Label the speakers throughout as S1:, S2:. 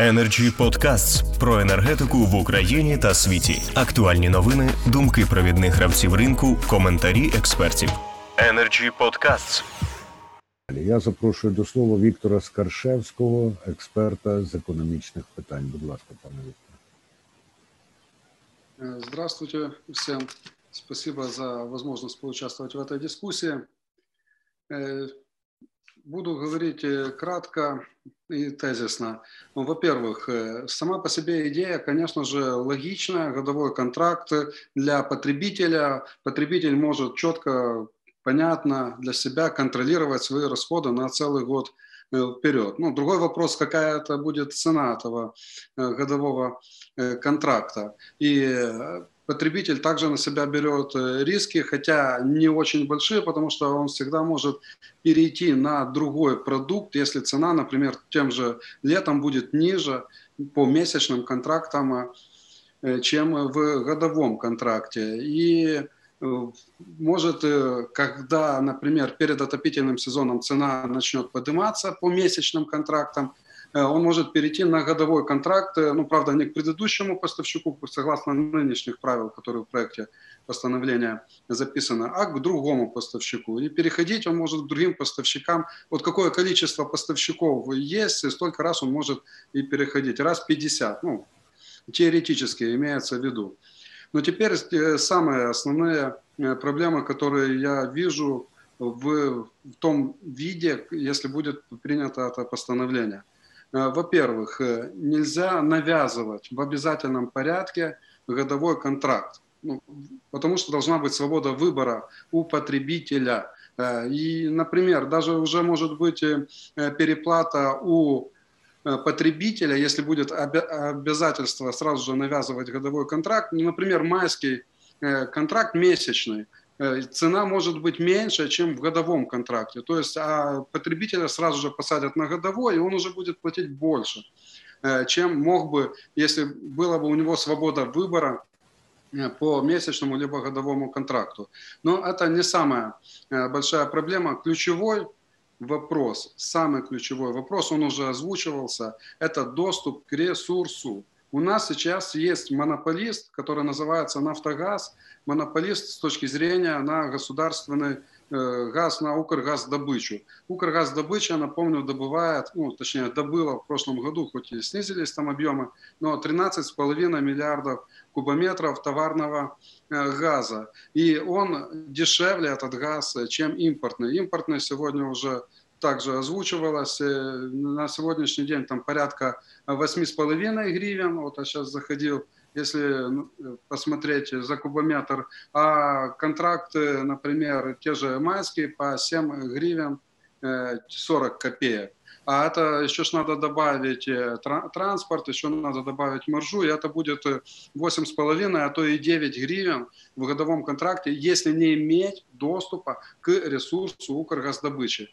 S1: Energy Podcasts про енергетику в Україні та світі. Актуальні новини, думки провідних гравців ринку, коментарі експертів. Energy Podcasts.
S2: Я запрошую до слова Віктора Скаршевського, експерта з економічних питань. Будь ласка, пане Вікторе.
S3: Здравствуйте всем. Спасибо за возможность поучаствовать в этой дискуссии. Э, буду говорить э, кратко и тезисно. Ну, во-первых, э, сама по себе идея, конечно же, логичная. Годовой контракт для потребителя. Потребитель может четко, понятно для себя контролировать свои расходы на целый год вперед. Ну, другой вопрос, какая это будет цена этого годового контракта. И потребитель также на себя берет э, риски, хотя не очень большие, потому что он всегда может перейти на другой продукт, если цена, например, тем же летом будет ниже по месячным контрактам, э, чем в годовом контракте. И э, может, когда, например, перед отопительным сезоном цена начнет подниматься по месячным контрактам, он может перейти на годовой контракт, э, ну, правда, не к предыдущему поставщику, согласно нынешних правил, которые в проекте постановления записано, а к другому поставщику. И переходить он может к другим поставщикам. Вот какое количество поставщиков есть, столько раз он может и переходить. Раз 50, ну, теоретически имеется в виду. Но теперь э, самые основные проблемы, которые я вижу в, в том виде, если будет принято это постановление. Э, во-первых, э, нельзя навязывать в обязательном порядке годовой контракт, ну, потому что должна быть свобода выбора у потребителя. Э, и, например, даже уже может быть переплата у потребителя, если будет обязательство сразу же навязывать годовой контракт, ну, например, майский контракт месячный – цена может быть меньше, чем в годовом контракте. То есть а потребителя сразу же посадят на годовой, и он уже будет платить больше, э, чем мог бы, если была бы у него свобода выбора э, по месячному либо годовому контракту. Но это не самая большая проблема. Ключевой вопрос, самый ключевой вопрос, он уже озвучивался, это доступ к ресурсу. У нас сейчас есть монополист, который называется «Нафтогаз», монополист с точки зрения на государственный э, газ, на Укргаздобычу. Укргаздобыча, напомню, добывает, ну, точнее, добыла в прошлом году, хоть и снизились там объемы, но 13,5 миллиардов кубометров товарного э, газа. И он дешевле, этот газ, чем импортный. Импортный сегодня уже также озвучивалось. Э, на сегодняшний день там порядка 8,5 гривен. Вот я сейчас заходил если ну, посмотреть за кубометр, а контракты, например, те же майские по 7 гривен 40 э, копеек. А это еще ж надо добавить э, транспорт, еще надо добавить маржу, и это будет 8,5, а то и 9 гривен в годовом контракте, если не иметь доступа к ресурсу Укргаздобычи.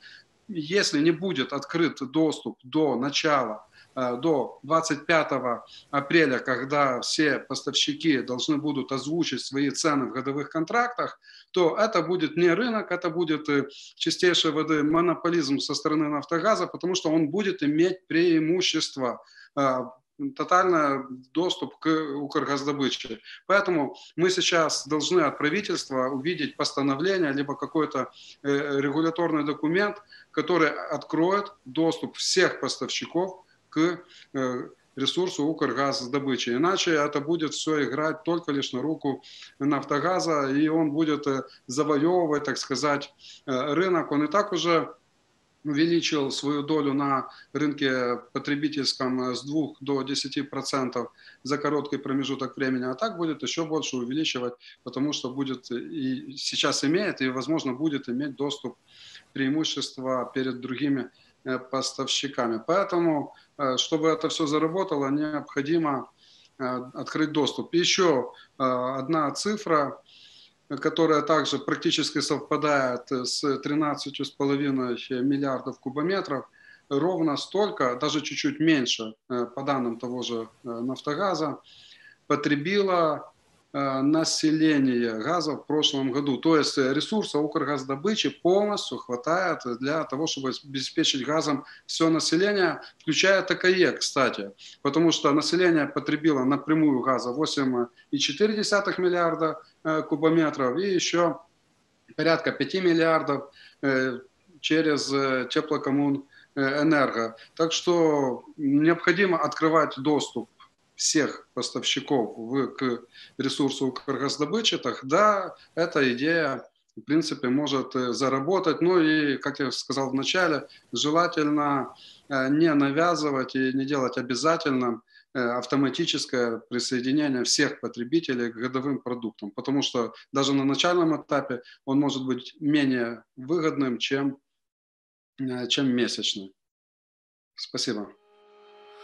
S3: Если не будет открыт доступ до начала Э, до 25 апреля, когда все поставщики должны будут озвучить свои цены в годовых контрактах, то это будет не рынок, это будет э, чистейшей воды монополизм со стороны «Нафтогаза», потому что он будет иметь преимущество э, тотальный доступ к Укргаздобыче. Поэтому мы сейчас должны от правительства увидеть постановление, либо какой-то регуляторный документ, который откроет доступ всех поставщиков к э, ресурсу Укргаздобычи. Иначе это будет все играть только лишь на руку Нафтогаза, и он будет э, завоевывать, так сказать, э, рынок. Он и так уже увеличил свою долю на рынке потребительском с 2 до 10% за короткий промежуток времени, а так будет еще больше увеличивать, потому что будет и сейчас имеет, и, возможно, будет иметь доступ преимущества перед другими поставщиками. Поэтому Э, чтобы это все заработало, необходимо э, открыть доступ. Еще э, одна цифра, которая также практически совпадает с 13,5 миллиардов кубометров, ровно столько, даже чуть-чуть меньше, по данным того же «Нафтогаза», потребила населения газа в прошлом году. То есть ресурса Укргаздобычи полностью хватает для того, чтобы обеспечить газом все население, включая ТКЕ, кстати. Потому что население потребило напрямую газа 8,4 миллиарда кубометров и еще порядка 5 миллиардов через теплокоммун энерго. Так что необходимо открывать доступ всех поставщиков в, к ресурсу Укргаздобычи, тогда эта идея в принципе, может заработать. Ну и, как я сказал в начале, желательно не навязывать и не делать обязательным автоматическое присоединение всех потребителей к годовым продуктам, потому что даже на начальном этапе он может быть менее выгодным, чем, чем месячный. Спасибо.